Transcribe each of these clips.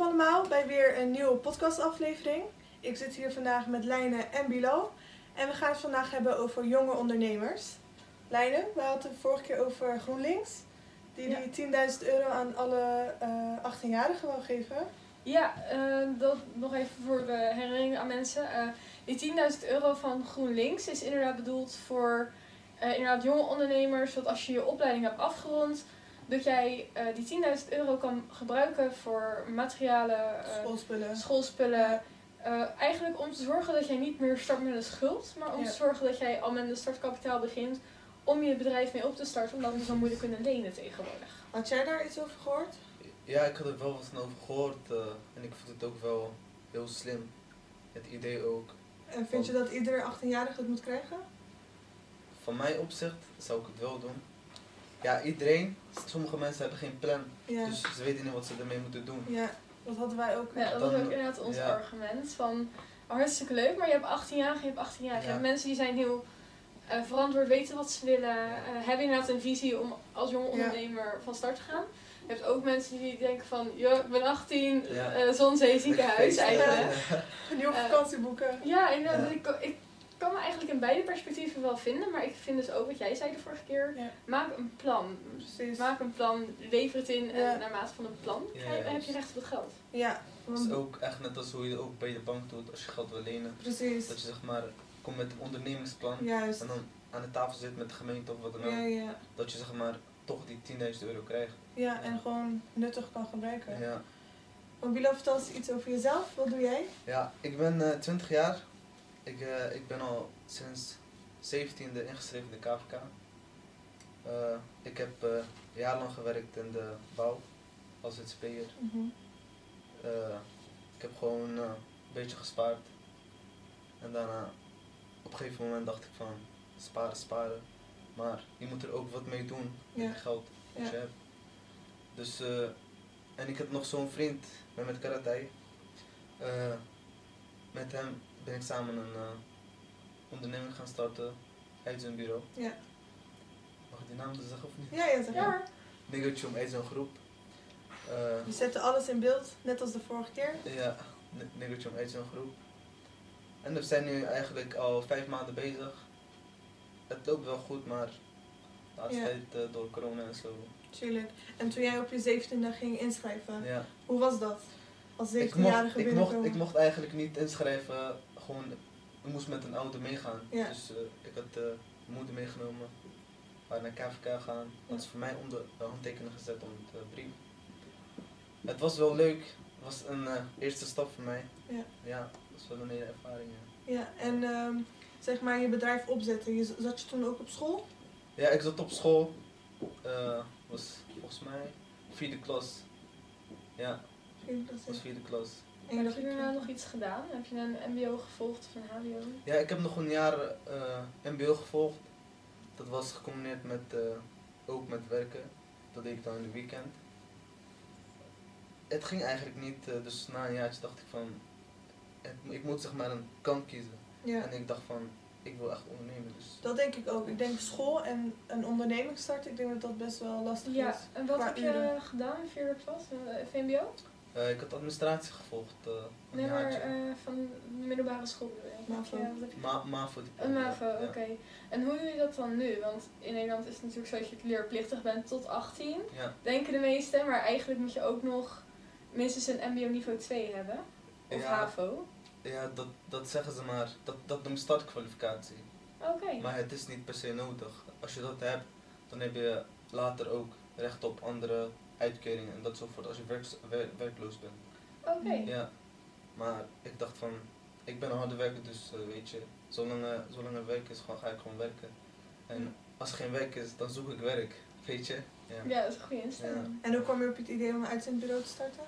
Welkom allemaal bij weer een nieuwe podcastaflevering. Ik zit hier vandaag met Lijne en Bilo. En we gaan het vandaag hebben over jonge ondernemers. Lijne, we hadden het de vorige keer over GroenLinks. Die Ja. die 10.000 euro aan alle eh 18-jarigen wil geven. Ja, eh, dat nog even voor de herinnering aan mensen. Eh, die 10.000 euro van GroenLinks is inderdaad bedoeld voor eh, inderdaad jonge ondernemers. Dat als je je opleiding hebt afgerond, dat jij eh, die 10.000 euro kan gebruiken voor materialen, eh, Schoolspullen. schoolspullen. Eh, eigenlijk om te zorgen dat jij niet meer start met een schuld, maar om Ja. te zorgen dat jij al met een startkapitaal begint om je bedrijf mee op te starten, omdat we zo moeilijk kunnen lenen tegenwoordig. Had jij daar iets over gehoord? Ja, ik had er wel wat van over gehoord eh, en ik vond het ook wel heel slim. Het idee ook. En vind je dat ieder 18-jarige het moet krijgen? Van mijn opzicht zou ik het wel doen. Ja, iedereen, sommige mensen hebben geen plan, Ja. dus ze weten niet wat ze ermee moeten doen. Ja, dat hadden wij ook. Ja, dat Dan- ook inderdaad ons ja. argument. Van hartstikke leuk, maar je hebt 18 jaar, je hebt 18 jaar. Je Ja. hebt mensen die zijn heel eh, verantwoord, weten wat ze willen, eh, hebben inderdaad een visie om als jonge Ja. ondernemer van start te gaan. Je hebt ook mensen die denken van, ja, ik ben 18, Ja. eh zon, zee, ziekenhuis eigenlijk. Een nieuwe Eh, vakantieboeken. Ja, inderdaad. Ja. Ik, ik kan me eigenlijk in beide perspectieven wel vinden, maar ik vind dus ook wat jij zei de vorige keer. Ja. Maak een plan. Precies. Maak een plan, lever het in Ja. en naarmate van een plan krijg- heb je recht op het geld. Ja, Het is ook echt net als hoe je het ook bij de bank doet als je geld wil lenen. precies. Dat je zeg maar komt met een ondernemingsplan Juist. en dan aan de tafel zit met de gemeente of wat dan ook. Ja, ja. Dat je zeg maar toch die 10.000 euro krijgt. Ja, en gewoon nuttig kan gebruiken. Ja. Want Bilo, vertel eens iets over jezelf. Wat doe jij? Ja, ik ben eh 20 jaar. Ik, eh, ik ben al sinds 17e ingeschreven in de KVK. Eh, ik heb eh jarenlang gewerkt in de bouw als ZZP'er. Eh ik heb gewoon een beetje gespaard. En daarna op een gegeven moment dacht ik van sparen, sparen. Maar je moet er ook wat mee doen met Ja. het geld dat Ja. je hebt. Dus, en ik heb nog zo'n vriend met, met karate. Met hem ben ik samen een eh, onderneming gaan starten uit zijn bureau. Ja. Mag ik die naam dus zeggen of niet? Ja, ja, zeg Ja maar. hoor. Niggertje uit zo'n groep. Eh, We zetten alles in beeld, net als de vorige keer. Ja, Niggertje uit zo'n groep. En we zijn nu eigenlijk al vijf maanden bezig. Het loopt wel goed, maar de laatste Ja. tijd eh, door corona en zo. Tuurlijk. En toen jij op je 17e ging inschrijven, Ja. hoe was dat? Als Ik, 17-jarige mocht, ik, mocht, binnenkomen? ik mocht eigenlijk niet inschrijven, gewoon, ik moest met een auto meegaan. Ja. Dus eh, ik had eh, mijn moeder meegenomen, we waren naar KVK gaan. Dat is voor mij onder de handtekening gezet om eh, brief. Het was wel leuk, het was een eh, eerste stap voor mij. Ja. Ja, dat was wel een hele ervaring. Ja. Ja, en ehm, zeg maar je bedrijf opzetten. Je, zat je toen ook op school? Ja, ik zat op school. eh was volgens mij vierde klas. Ja, dat was vierde klas. En Heb je daarna nog iets gedaan? Heb je een mbo gevolgd of een hbo? Ja, ik heb nog een jaar eh MBO gevolgd. Dat was gecombineerd met eh, ook met werken. Dat deed ik dan in de weekend. Het ging eigenlijk niet, eh, dus na een jaartje dacht ik van, het, ik moet zeg maar een kant kiezen. Ja, En ik dacht van, ik wil echt ondernemen. Dus dat denk ik ook. Ik denk school en een onderneming starten, ik denk dat dat best wel lastig Ja, is. en wat heb je uren. gedaan in vierde klas? Eh, VMBO? Eh, ik had administratie gevolgd. eh, Nee, maar eh, van de middelbare school bedoel ik. MAVO. Ma MAVO. Een MAVO, ja. oké. En hoe doe je dat dan nu? Want in Nederland is het natuurlijk zo dat je leerplichtig bent tot 18. Ja, Denken de meesten, maar eigenlijk moet je ook nog minstens een MBO niveau 2 hebben. Of Ja. HAVO. ja dat, dat zeggen ze maar. Dat, dat noemt startkwalificatie. Oké. Maar het is niet per se nodig. Als je dat hebt, dan heb je later ook recht op andere uitkeringen en dat soort als je werks- wer- werkloos bent. Oké. Ja, maar ik dacht van, ik ben een harde werker, dus eh, weet je, zolang, er- zolang er werk is, gewoon, ga ik gewoon werken. En als er geen werk is, dan zoek ik werk, weet je. Ja, Ja, dat is een goede instelling. En hoe kwam je op het idee om een uitzendbureau te starten?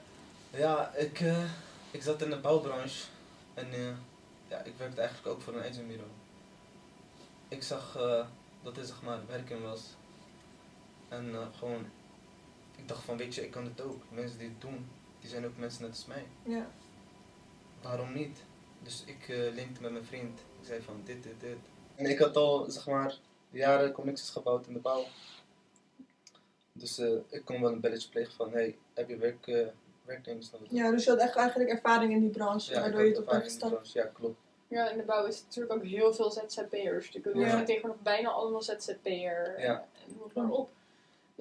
ja ik, eh, ik zat in de bouwbranche en eh, ja, ik werkte eigenlijk ook voor een uitzendbureau. Ik zag eh, dat er zeg maar werken was. En eh, gewoon, ik dacht van, weet je, ik kan het ook. Mensen die het doen, die zijn ook mensen net als mij. Ja. waarom niet? Dus ik eh linkte met mijn vriend. Ik zei van dit, dit, dit. En ik had al, zeg maar, jaren connecties gebouwd in de bouw. Dus eh, ik kon wel een belletje plegen van, hey, heb je werk, eh, werknemers nodig. Ja, dus je had echt eigenlijk ervaring in die branche, Ja, waardoor je het op bent. Ja, klopt. Ja, in de bouw is natuurlijk ook heel veel ZZP'ers. Bedoel, Ja. we zijn tegenwoordig bijna allemaal ZZP'er. Ja. En maar op.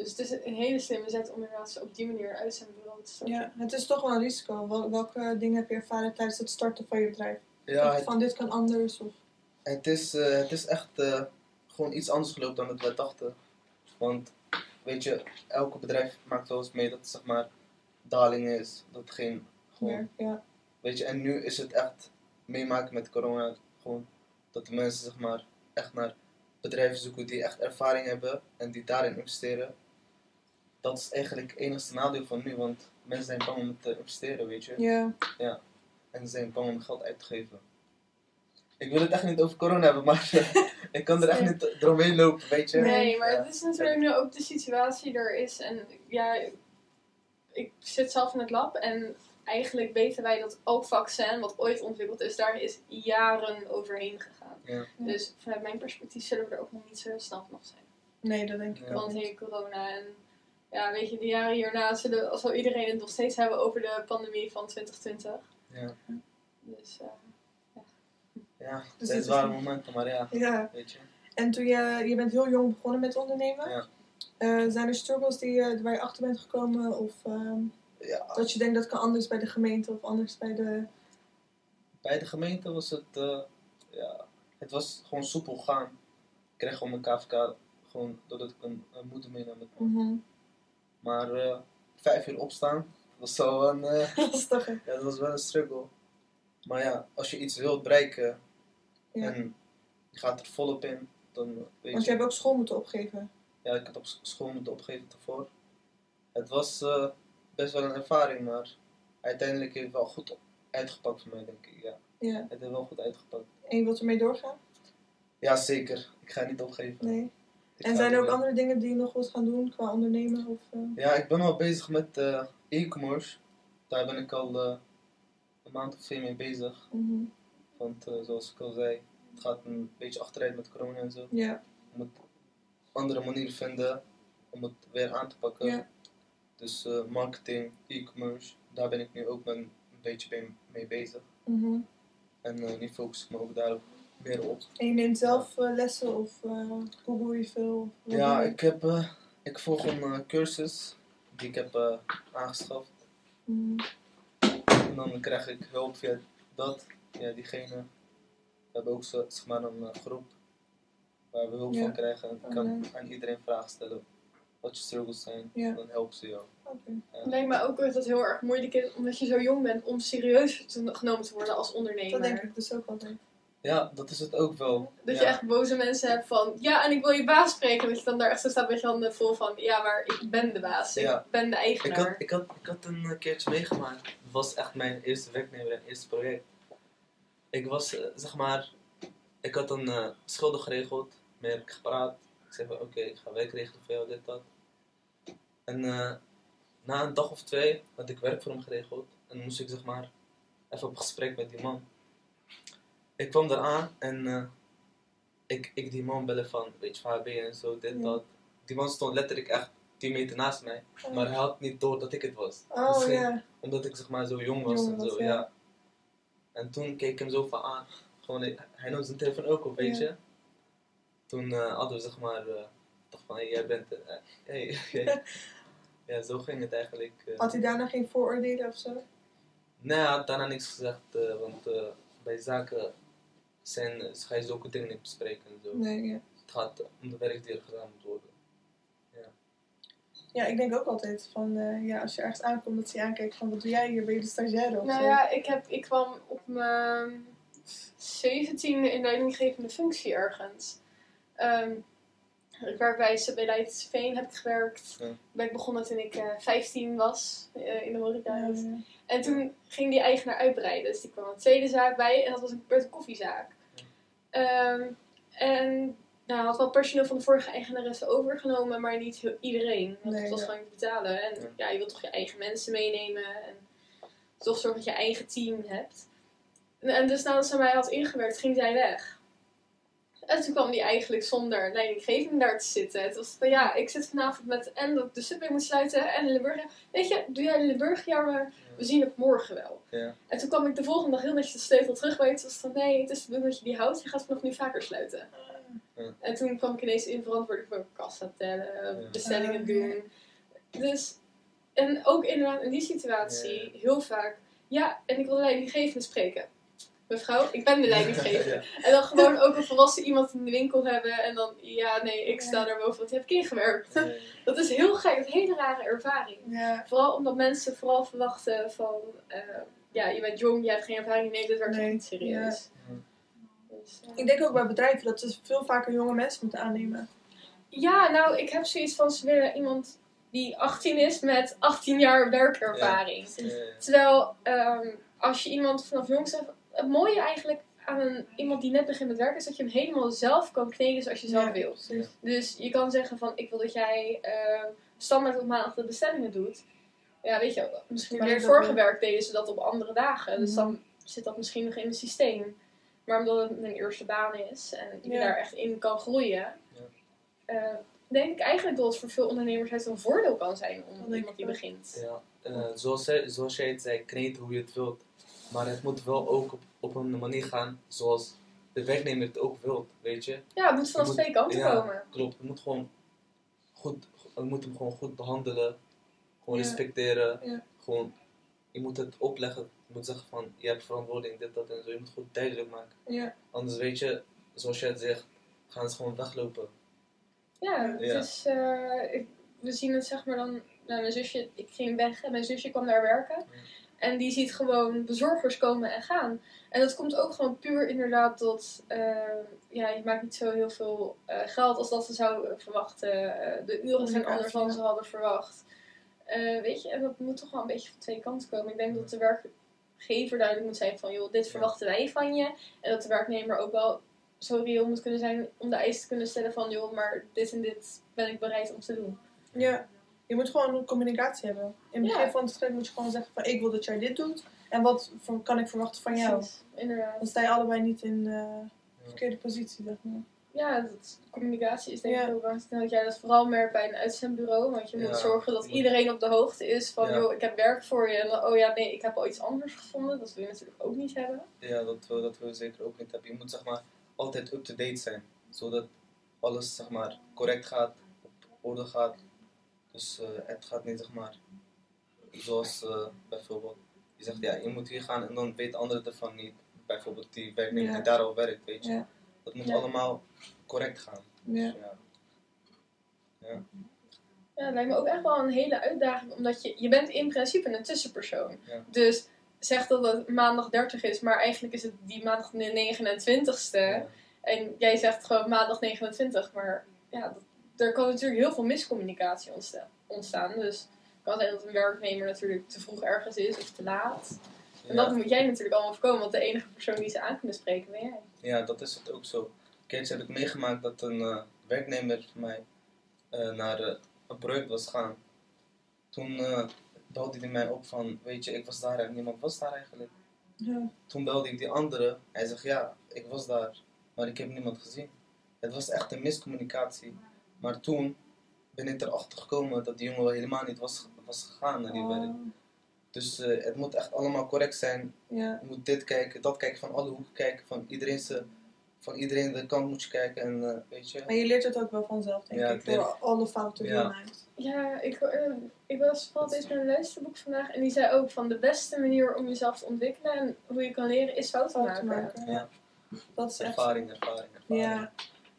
Dus het is een hele slimme zet om inderdaad op die manier uit zijn bureau te starten. Ja, het is toch wel een risico. Wel- welke dingen heb je ervaren tijdens het starten van je bedrijf? Ja, het, van dit kan anders of... het, is, eh, het is echt eh, gewoon iets anders gelopen dan dat wij dachten. Want, weet je, elke bedrijf maakt wel eens mee dat het zeg maar daling is. Dat geen, gewoon, Ja, ja. weet je, en nu is het echt meemaken met corona. Gewoon dat de mensen zeg maar echt naar bedrijven zoeken die echt ervaring hebben en die daarin investeren. Dat is eigenlijk het enigste nadeel van nu, want mensen zijn bang om te investeren, weet je. ja. En ze zijn bang om geld uit te geven. Ik wil het echt niet over corona hebben, maar ik kan er echt niet eromheen lopen, weet je. Nee. Maar Ja. het is natuurlijk nu ook de situatie er is. En ja, ik zit zelf in het lab en eigenlijk weten wij dat ook vaccin, wat ooit ontwikkeld is, daar is jaren overheen gegaan. Ja. Dus vanuit mijn perspectief zullen we er ook nog niet zo heel snel vanaf zijn. Nee, dat denk ik Ja. ook Want niet. hey, corona en ja, weet je, de jaren hierna zullen, zal iedereen het nog steeds hebben over de pandemie van 2020. Ja, Dus uh, ja Dus het zijn is zware niet- momenten, maar ja, Ja, weet je. en toen je, je bent heel jong begonnen met ondernemen. Ja. Eh, zijn er struggles die, je- waar je achter bent gekomen? Of ehm, Ja, dat je denkt dat kan anders bij de gemeente of anders bij de... bij de gemeente was het, eh, ja, het was gewoon soepel gaan. Ik kreeg gewoon mijn KVK, gewoon doordat ik een, een moeder meenam met me. Mhm. Maar eh, vijf uur opstaan, was wel een, eh, Lastig, hè? ja, dat was wel een struggle. Maar ja, als je iets wilt bereiken Ja. en je gaat er volop in, dan weet Want je... je hebt ook school moeten opgeven. Ja, ik heb op school moeten opgeven ervoor. Het was eh, best wel een ervaring, maar uiteindelijk heeft het wel goed uitgepakt voor mij, denk ik. Ja, Ja. het heeft wel goed uitgepakt. En je wilt ermee doorgaan? Ja, zeker. Ik ga niet opgeven. Nee. Ik En zijn er ook andere dingen die je nog wilt gaan doen qua ondernemen? Of, eh, Ja, ik ben al bezig met eh, e-commerce. Daar ben ik al eh, een maand of twee mee bezig. mhm. Want zoals ik al zei, het gaat een beetje achteruit met corona en zo. Ja, We moeten andere manieren vinden om het weer aan te pakken. Ja. Dus marketing, e-commerce, daar ben ik nu ook een, beetje mee, bezig. mhm. En nu focus ik me ook daar En je neemt zelf eh, lessen of eh google je veel? Ja, doe je? ik, heb, eh, ik volg een cursus die ik heb eh, aangeschaft. Mhm. En dan krijg ik hulp via dat, via diegene. We hebben ook zo, zeg maar een groep waar we hulp Ja. van krijgen. En ik Oh, kan aan iedereen vragen stellen wat je struggles zijn. Ja. Dan helpen ze jou. Oké. het lijkt me ook dat het heel erg moeilijk is, omdat je zo jong bent, om serieus te- genomen te worden als ondernemer. Dat denk ik dus ook altijd. Ja, dat is het ook wel. Dat ja. je echt boze mensen hebt van, ja, en ik wil je baas spreken. Dat je dan daar echt zo staat met je handen vol van, ja, maar ik ben de baas. Ja. Ik ben de ik, eigenaar. had, ik, had, ik had een eh, keertje meegemaakt. Het was echt mijn eerste werknemer en eerste project. Ik was, eh, zeg maar, ik had een schulden geregeld. Mee heb ik gepraat. Ik zei van, oké, ik ga werk regelen voor jou, dit, dat. En na een dag of twee had ik werk voor hem geregeld. En dan moest ik, zeg maar, even op gesprek met die man. Ik kwam eraan en eh, ik, ik die man bellen van, weet je, waar ben je en zo, dit, Ja. dat. Die man stond letterlijk echt 10 meter naast mij. Maar hij had niet door dat ik het was. Oh Misschien ja. Omdat ik zeg maar zo jong was Jong en zo, ja. ja. En toen keek ik hem zo van aan. Gewoon, hij- nam zijn telefoon ook op, weet je. Toen eh, hadden we zeg maar, eh dacht van, hey, jij bent, eh, hey, jij- ja, zo ging het eigenlijk. Had hij daarna geen vooroordelen of zo? Nee, hij had daarna niks gezegd, want bij zaken zijn, eh, ga je zulke dingen niet bespreken en zo. Nee, ja. Het gaat om de werk die er gedaan moet worden. Ja, ik denk ook altijd van, eh, ja, als je ergens aankomt, dat ze je aankijken van, wat doe jij hier? Ben je de stagiaire of Nou zo? ja, ik, heb, ik kwam op mijn zeventiende in leidinggevende functie ergens. Ehm ik werk bij, bij Leids Veen heb ik gewerkt. Ja. Ben ik begonnen toen ik eh 15 was eh, in de horeca. Ja, ja. En toen ging die eigenaar uitbreiden. Dus die kwam een tweede zaak bij en dat was een, werd een koffiezaak. Ehm, en nou, had wel personeel van de vorige eigenaresse overgenomen, maar niet heel, iedereen. Want Nee, het was gewoon niet te betalen. En Ja. ja. je wilt toch je eigen mensen meenemen en toch zorgen dat je eigen team hebt. En, en dus nadat ze mij had ingewerkt, ging zij weg. En toen kwam hij eigenlijk zonder leidinggevende daar te zitten. Het was van ja, ik zit vanavond met en dat ik de subway moet sluiten en de Limburg. Weet je, doe jij de Limburgjaar maar, we zien het morgen wel. Ja. En toen kwam ik de volgende dag heel netjes de sleutel terug bij. Het was van nee, het is de bedoeling dat je die houdt, je gaat vanaf nu vaker sluiten. Ja. En toen kwam ik ineens in verantwoordelijk voor kassa tellen, Ja. bestellingen Ah, doen. Dus, en ook inderdaad in die situatie, heel vaak, ja, en ik wil de leidinggevende spreken. Mevrouw, ik ben de leidinggevende. Ja. En dan gewoon ook een volwassen iemand in de winkel hebben en dan, ja, nee, ik sta Ja. daar boven, want die heb ik ingewerkt. Dat is heel gek, een hele rare ervaring. Ja. Vooral omdat mensen vooral verwachten van, eh, ja, je bent jong, je hebt geen ervaring, nee, dit werkt Nee, niet serieus. Dus, ja. Ik denk ook bij bedrijven dat ze veel vaker jonge mensen moeten aannemen. Ja, nou, ik heb zoiets van, ze willen iemand die 18 is met 18 jaar werkervaring. Ja. Terwijl, ehm, als je iemand vanaf jongs af... Het mooie eigenlijk aan een, iemand die net begint met werken, is dat je hem helemaal zelf kan kneden zoals je zelf Ja, wil. precies. Dus je kan zeggen van, ik wil dat jij eh, standaard op maandag de bestellingen doet. Ja, weet je, misschien leert dat vorige werk deden ze dat op andere dagen. Dus Mhm. dan zit dat misschien nog in het systeem. Maar omdat het een eerste baan is en je Ja. daar echt in kan groeien, Ja. eh, denk ik eigenlijk dat het voor veel ondernemers het een voordeel kan zijn om iemand die ik begint. Ja, eh, zoals, zij, zoals jij het zei, kneden hoe je het wilt. Maar het moet wel ook op, op een manier gaan zoals de werknemer het ook wilt, weet je. Ja, het moet moet- twee kanten ja. komen. Klopt, je moet gewoon goed, je moet hem gewoon goed behandelen, gewoon Ja. respecteren. Ja. Gewoon, je moet het opleggen, je moet zeggen van, je hebt verantwoording, dit, dat en zo. Je moet het goed duidelijk maken. Ja. Anders weet je, zoals jij het zegt, gaan ze gewoon weglopen. Ja, het ik- we zien het zeg maar dan, nou, mijn zusje, ik ging weg en mijn zusje kwam daar werken. En die ziet gewoon bezorgers komen en gaan. En dat komt ook gewoon puur inderdaad tot, eh, ja, je maakt niet zo heel veel eh, geld als dat ze zouden verwachten. Eh, de uren zijn anders dan ze hadden verwacht. Weet je, en dat moet toch wel een beetje van twee kanten komen. Ik denk dat de werkgever duidelijk moet zijn van, joh, dit verwachten wij van je. En dat de werknemer ook wel zo reëel moet kunnen zijn om de eis te kunnen stellen van, joh, maar dit en dit ben ik bereid om te doen. ja. Je moet gewoon communicatie hebben. In het Ja. begin van het gesprek moet je gewoon zeggen van ik wil dat jij dit doet. En wat voor- kan ik verwachten van jou? Precies, inderdaad. Dan sta je allebei niet in de verkeerde positie, zeg maar. Ja, dat, communicatie is denk ik Ja. heel belangrijk. Ik denk dat jij dat vooral merkt bij een uitzendbureau. Want je moet zorgen dat iedereen op de hoogte is van, Ja. joh, ik heb werk voor je. En dan, oh ja, nee, ik heb al iets anders gevonden. Dat wil je natuurlijk ook niet hebben. Ja, dat wil, dat wil je zeker ook niet hebben. Je moet zeg maar altijd up-to-date zijn. Zodat alles zeg maar correct gaat, op orde gaat. Dus eh, het gaat niet zeg maar zoals eh, bijvoorbeeld je zegt ja, je moet hier gaan en dan weet anderen ervan niet. Bijvoorbeeld die werknemer Ja. die daar al werkt, weet je. Ja. Dat moet Ja. allemaal correct gaan. Ja. Dus, ja. Ja, het lijkt me ook echt wel een hele uitdaging. Omdat je, je bent in principe een tussenpersoon. Ja. Dus zeg dat het maandag 30 is, maar eigenlijk is het die maandag de 29ste. Ja. En jij zegt gewoon maandag 29, maar ja, dat, er kan natuurlijk heel veel miscommunicatie ontsta- ontstaan. Dus het kan zijn dat een werknemer natuurlijk te vroeg ergens is of te laat. En Ja. dat moet jij natuurlijk allemaal voorkomen, want de enige persoon die ze aan kunnen spreken ben jij. Ja, dat is het ook zo. Een keertje heb ik meegemaakt dat een eh, werknemer van mij eh, naar eh, een project was gaan. Toen eh, belde hij mij op van, weet je, ik was daar en niemand was daar eigenlijk. Ja. Toen belde ik die andere. Hij zegt, ja, ik was daar, maar ik heb niemand gezien. Het was echt een miscommunicatie. Maar toen ben ik erachter gekomen dat die jongen wel helemaal niet was, was gegaan naar die werk. Oh, Dus eh, het moet echt allemaal correct zijn. ja. Je moet dit kijken, dat kijken, van alle hoeken kijken, van iedereen, van iedereen de kant moet je kijken en eh, weet je. Maar je leert het ook wel vanzelf, denk Ja, ik. Door alle fouten die Ja. je maakt. Ja, ik, eh, ik was vooral eens met een luisterboek vandaag en die zei ook van de beste manier om jezelf te ontwikkelen en hoe je kan leren is fouten Fouten maken. maken. Ja. Dat is echt Ervaring, ervaring, ervaring. Ja.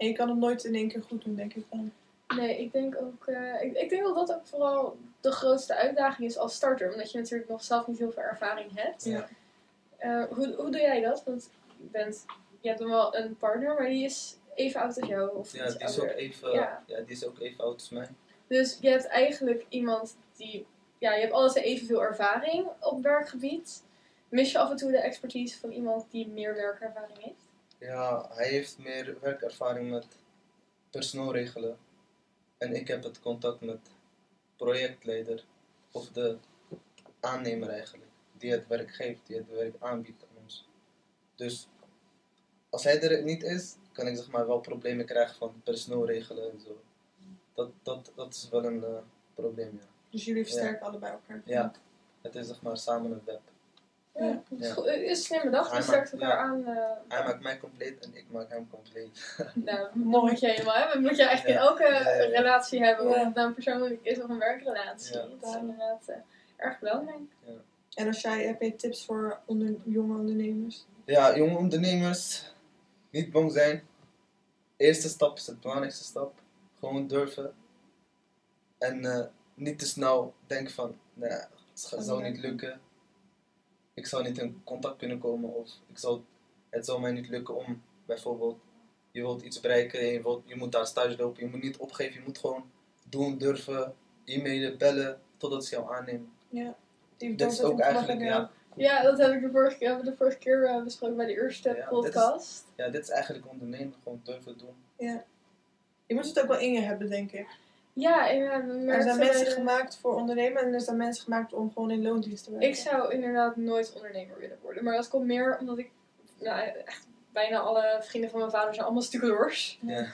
En je kan het nooit in één keer goed doen, denk ik dan. Nee, ik denk ook. eh, ik, ik denk dat dat ook vooral de grootste uitdaging is als starter. Omdat je natuurlijk nog zelf niet heel veel ervaring hebt. Ja. Eh, hoe, hoe doe jij dat? Want je, bent, je hebt dan wel een partner, maar die is even oud als jou. Of Ja, iets die is ook ouder. even, Ja. ja. die is ook even oud als mij. Dus je hebt eigenlijk iemand die. Ja, je hebt alles evenveel ervaring op werkgebied. Mis je af en toe de expertise van iemand die meer werkervaring heeft? Ja, hij heeft meer werkervaring met personeel regelen. En ik heb het contact met projectleider of de aannemer eigenlijk. Die het werk geeft, die het werk aanbiedt aan ons. Dus als hij er niet is, kan ik zeg maar wel problemen krijgen van personeel regelen en zo. Dat, dat, dat is wel een eh, probleem, ja. Dus jullie versterken allebei elkaar. Ja. Het is zeg maar samen een web. Ja, is, is een slimme dag, Hij je maakt- elkaar ja. aan. eh, Hij maakt mij compleet en ik maak hem compleet. nou, moet je helemaal hebben. Moet je eigenlijk in elke Ja, ja, ja. relatie hebben, of het nou een persoonlijk is of een werkrelatie. Ja. Dat is inderdaad eh, erg belangrijk. En als jij, heb je tips voor onder, jonge ondernemers? Ja, jonge ondernemers, niet bang zijn. Eerste stap is de belangrijkste stap. Gewoon durven. En eh, niet te snel denken van, nee, het Zal zou niet niet lukken. Ik zou niet in contact kunnen komen of ik zou, het zou mij niet lukken om bijvoorbeeld, je wilt iets bereiken en je, wilt, je moet daar stage lopen. Je moet niet opgeven, je moet gewoon doen, durven, e-mailen, bellen, totdat ze jou aannemen. Ja. Die Dit is ook eigenlijk, ja, Ja, dat heb ik de vorige keer, hebben we de vorige keer eh, besproken bij de eerste Ja, dit is- podcast. ja, dit is eigenlijk ondernemen, gewoon durven doen. Je moet het ook wel in je hebben, denk ik. Ja, inderdaad. Er zijn mensen de- gemaakt voor ondernemen en er zijn mensen gemaakt om gewoon in loondienst te werken. Ik zou inderdaad nooit ondernemer willen worden. Maar dat komt meer omdat ik, nou echt, bijna alle vrienden van mijn vader zijn allemaal stucadoors. Ja.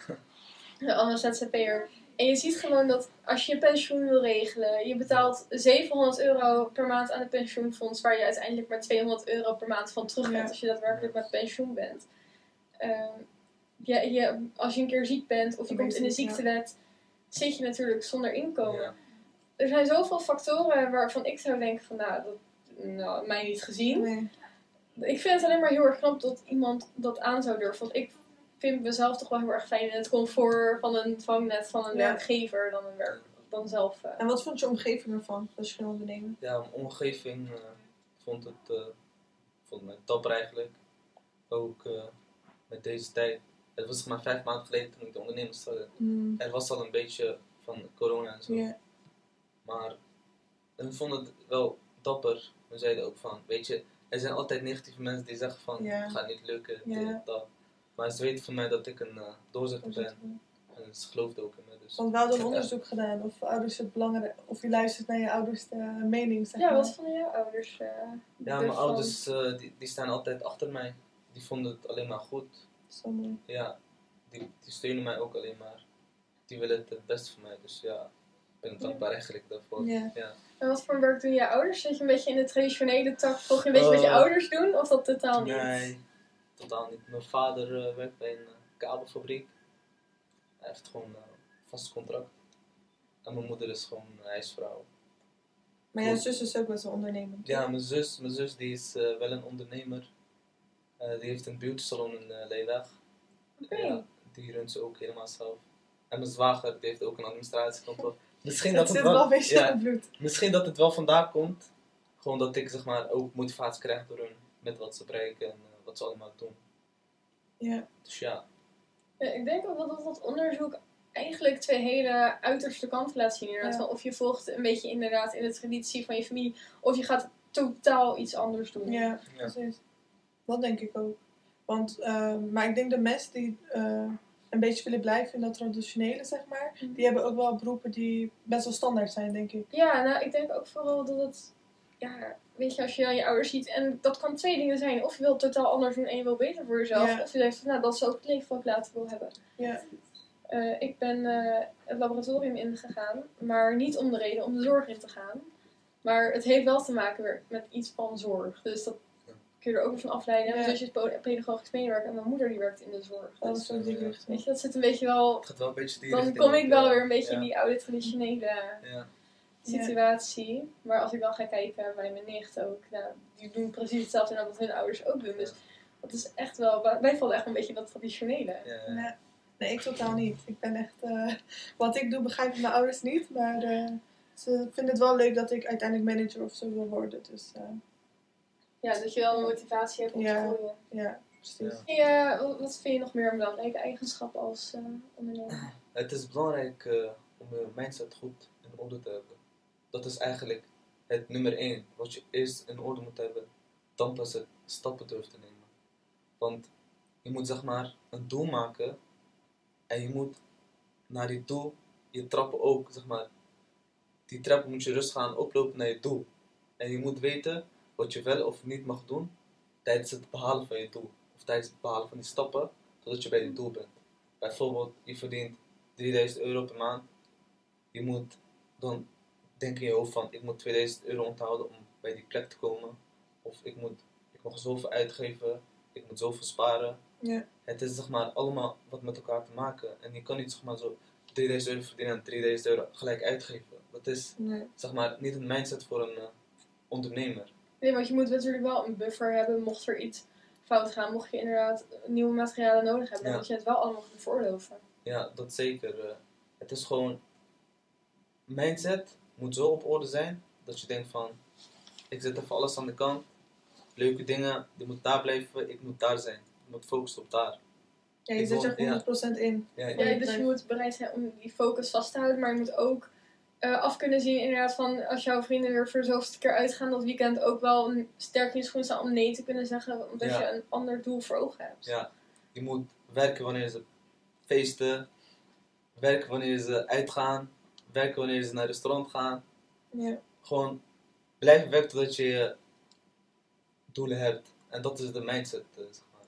Allemaal ZZP'er. En je ziet gewoon dat als je je pensioen wil regelen, je betaalt 700 euro per maand aan het pensioenfonds, waar je uiteindelijk maar 200 euro per maand van terug hebt Ja. als je daadwerkelijk met pensioen bent. Ehm, je, je, als je een keer ziek bent of je komt in de ziektewet, zit je natuurlijk zonder inkomen Ja. er zijn zoveel factoren waarvan ik zou denken van nou, dat nou, mij niet gezien. Nee. Ik vind het alleen maar heel erg knap dat iemand dat aan zou durven. Want ik vind mezelf toch wel heel erg fijn in het comfort van een vangnet van een Ja. werkgever dan, een werk, dan zelf. eh. En wat vond je omgeving ervan, als je ging ondernemen? Ja, mijn omgeving eh, vond het eh, vond mij dapper eigenlijk. Ook eh, met deze tijd. Het was maar vijf maanden geleden toen ik de onderneming startte. Er was al een beetje van corona en zo. Ja. Maar hun vonden het wel dapper. Hun zeiden ook van, weet je, er zijn altijd negatieve mensen die zeggen van, het gaat niet lukken, dit, dat. Maar ze weten van mij dat ik een uh, doorzetter ben. En ze geloofden ook in me. Dus. Want we hadden een Ja. onderzoek gedaan of ouders het belangrijk, of je luistert naar je ouders de mening, zeg Ja, maar. wat vonden jouw ouders? eh, Ja, mijn ouders eh, die, die staan altijd achter mij. Die vonden het alleen maar goed. Ja, die, die steunen mij ook alleen maar. Die willen het het beste voor mij. Dus ja, ik ben dankbaar eigenlijk daarvoor. Ja. Ja. En wat voor werk doen je ouders? Zit je een beetje in de traditionele tak? Volg je een beetje wat je Eh, ouders doen? Of dat totaal niet? Nee, totaal niet. Mijn vader eh, werkt bij een eh, kabelfabriek. Hij heeft gewoon een vast contract. En mijn moeder is gewoon een huisvrouw. Maar jouw zus is ook best wel ondernemend. Ja, mijn zus, mijn zus die is wel een ondernemer. Eh, die heeft een beauty salon in uh, Leeuweg. Oké. Ja, die runt ze ook helemaal zelf. En mijn zwager die heeft ook een administratiekantoor. Misschien Het dat zit het wel een beetje ja, in het bloed. Misschien dat het wel vandaar komt. Gewoon dat ik zeg maar ook motivatie krijg door hun. Met wat ze bereiken en eh, wat ze allemaal doen. Ja. Dus ja. Ja, ik denk ook wel dat dat onderzoek eigenlijk twee hele uiterste kanten laat zien. Inderdaad. Ja. Van Of je volgt een beetje inderdaad in de traditie van je familie, of je gaat totaal iets anders doen. Ja, Ja. precies. Dat denk ik ook. Want, eh, maar ik denk de mensen die eh, een beetje willen blijven in dat traditionele, zeg maar, Mhm. die hebben ook wel beroepen die best wel standaard zijn, denk ik. Ja, nou, ik denk ook vooral dat het, ja, weet je, als je dan je ouders ziet, en dat kan twee dingen zijn. Of je wilt totaal anders doen en je wil beter voor jezelf, Ja. of je denkt van, nou, dat is ook het leven wat ik later wil hebben. Ja. Eh, ik ben eh, het laboratorium ingegaan, maar niet om de reden om de zorg in te gaan. Maar het heeft wel te maken met iets van zorg. Dus dat. Kun je er ook weer van afleiden. Ja. Zusje is po- pedagogisch medewerker en mijn moeder die werkt in de zorg. Dat Dus, is zo ja. richting. weet je, dat zit een beetje wel... Het gaat wel een beetje die Dan kom ik wel ja. weer een beetje Ja. in die oude traditionele Ja. situatie. Maar als ik dan ga kijken bij mijn nicht ook, nou, die doen precies hetzelfde en wat hun ouders ook doen. Dus dat is echt wel, wij vallen echt een beetje in dat traditionele. Ja, ja. Nee, nee, ik totaal niet. Ik ben echt, eh, wat ik doe begrijpen mijn ouders niet, maar eh, ze vinden het wel leuk dat ik uiteindelijk manager of zo wil worden. Dus eh, Ja, dat je wel motivatie hebt om Ja. te groeien. ja, precies. Ja. Eh, wat vind je nog meer een belangrijke eigenschap als eh, ondernemer? Het is belangrijk eh, om je mindset goed in orde te hebben. Dat is eigenlijk het nummer één. Wat je eerst in orde moet hebben. Dan pas het stappen durft te nemen. Want je moet zeg maar een doel maken. En je moet naar die doel, je trappen ook, zeg maar. Die trappen moet je rustig gaan oplopen naar je doel. En je moet weten wat je wel of niet mag doen tijdens het behalen van je doel. Of tijdens het behalen van die stappen. zodat je bij die doel bent. Bijvoorbeeld, je verdient 3000 euro per maand. Je moet dan denken in je hoofd van, ik moet 2000 euro onthouden om bij die plek te komen. Of ik moet, ik mag zoveel uitgeven, ik moet zoveel sparen. Ja. Het is zeg maar allemaal wat met elkaar te maken. En je kan niet zeg maar zo 3000 euro verdienen en 3000 euro gelijk uitgeven. Dat is Nee. zeg maar niet een mindset voor een eh, ondernemer. Nee, want je moet natuurlijk wel een buffer hebben mocht er iets fout gaan. Mocht je inderdaad nieuwe materialen nodig hebben. Ja. Dat je het wel allemaal kunt veroorloven. Ja, dat zeker. eh. het is gewoon. Mindset moet zo op orde zijn dat je denkt van. Ik zet even alles aan de kant. Leuke dingen, die moet daar blijven, ik moet daar zijn. Je moet focussen op daar. Ja, je Ik zet er 100% in. Ja, Ja, ja, dus je moet bereid zijn om die focus vast te houden. Maar je moet ook eh, af kunnen zien inderdaad van als jouw vrienden weer voor de zoveelste keer uitgaan dat weekend ook wel een sterk in je schoen staan om nee te kunnen zeggen. Omdat Ja. je een ander doel voor ogen hebt. Ja. je moet werken wanneer ze feesten, werken wanneer ze uitgaan, werken wanneer ze naar het restaurant gaan. Ja. Gewoon blijven werken totdat je je doelen hebt. En dat is de mindset, eh, zeg maar.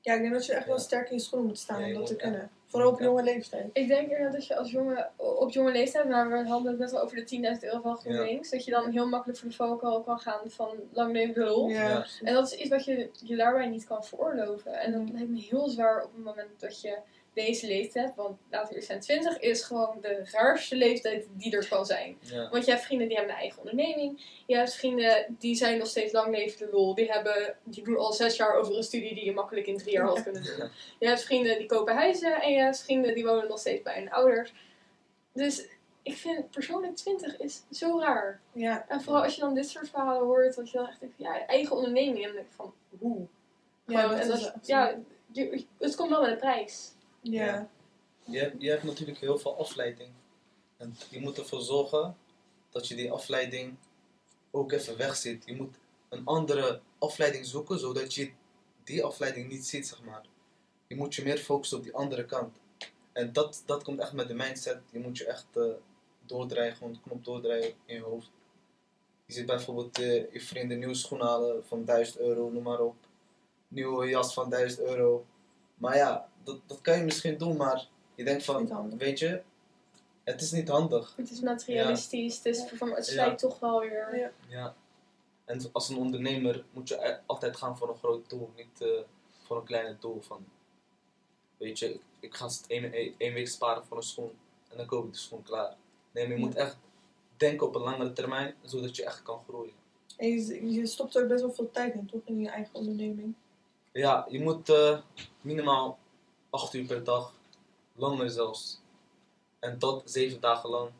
ja, ik denk dat je echt wel sterk in je schoenen moet staan Ja, om dat te kunnen. Op jonge leeftijd. Ik denk inderdaad dat je als jongen op jonge leeftijd, maar we hadden het net al over de 10.000 euro van GroenLinks, dat je dan heel makkelijk voor de valkuil kan gaan van lang leven de lol. Ja. En dat is iets wat je je daarbij niet kan veroorloven. En dat lijkt me heel zwaar op het moment dat je deze leeftijd. Want laten we eerst zijn, 20 is gewoon de raarste leeftijd die er kan zijn. Ja. Want je hebt vrienden die hebben een eigen onderneming. Je hebt vrienden die zijn nog steeds lang levende lol. Die, hebben, die doen al zes jaar over een studie die je makkelijk in drie jaar had kunnen doen. Je hebt vrienden die kopen huizen. En je hebt vrienden die wonen nog steeds bij hun ouders. Dus ik vind persoonlijk 20 is zo raar. Ja. En vooral als je dan dit soort verhalen hoort, dat je dan echt denkt, ja, je eigen onderneming. En dan denk ik van, hoe? Ja, dat en ja, je- het komt wel met een prijs. Ja. Je, hebt, je hebt natuurlijk heel veel afleiding. En je moet ervoor zorgen dat je die afleiding ook even wegziet. Je moet een andere afleiding zoeken, zodat je die afleiding niet ziet, zeg maar. Je moet je meer focussen op die andere kant. En dat, dat komt echt met de mindset. Je moet je echt eh, doordraaien, gewoon de knop doordraaien in je hoofd. Je ziet bijvoorbeeld eh, je vrienden nieuwe schoenen halen van 1000 euro, noem maar op. Nieuwe jas van 1000 euro. Maar ja, dat, dat kan je misschien doen, maar je denkt van, weet je, het is niet handig. Het is materialistisch, het, is, het Ja. toch wel weer. Ja. Ja. En als een ondernemer moet je e- altijd gaan voor een groot doel, niet eh, voor een kleine doel. Van, weet je, ik, ik ga één, week sparen voor een schoen en dan koop ik de schoen klaar. Nee, maar je Ja. moet echt denken op een langere termijn, zodat je echt kan groeien. En je, je stopt ook best wel veel tijd in, toch? In je eigen onderneming. Ja, je moet eh, minimaal 8 uur per dag, langer zelfs. En dat zeven dagen lang,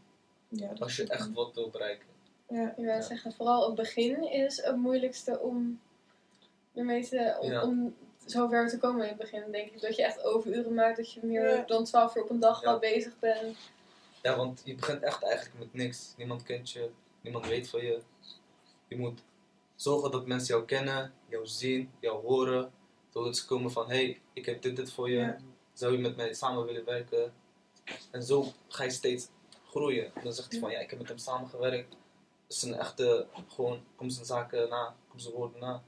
Ja, dat als je echt wat wil bereiken. Ja. Ik wil zeggen, vooral het begin is het moeilijkste om ermee te, om, Ja. om zover te komen in het begin. Denk ik dat je echt overuren maakt, dat je meer Ja. dan 12 uur op een dag Ja. wel bezig bent. Ja, want je begint echt eigenlijk met niks. Niemand kent je, niemand weet van je. Je moet zorgen dat mensen jou kennen, jou zien, jou horen. Zodat ze komen van, hé, hey, ik heb dit, dit voor je. Ja. Zou je met mij samen willen werken? En zo ga je steeds groeien. En dan zegt hij van, ja, ik heb met hem samengewerkt. Het is een echte, gewoon, kom zijn zaken na, kom zijn woorden na.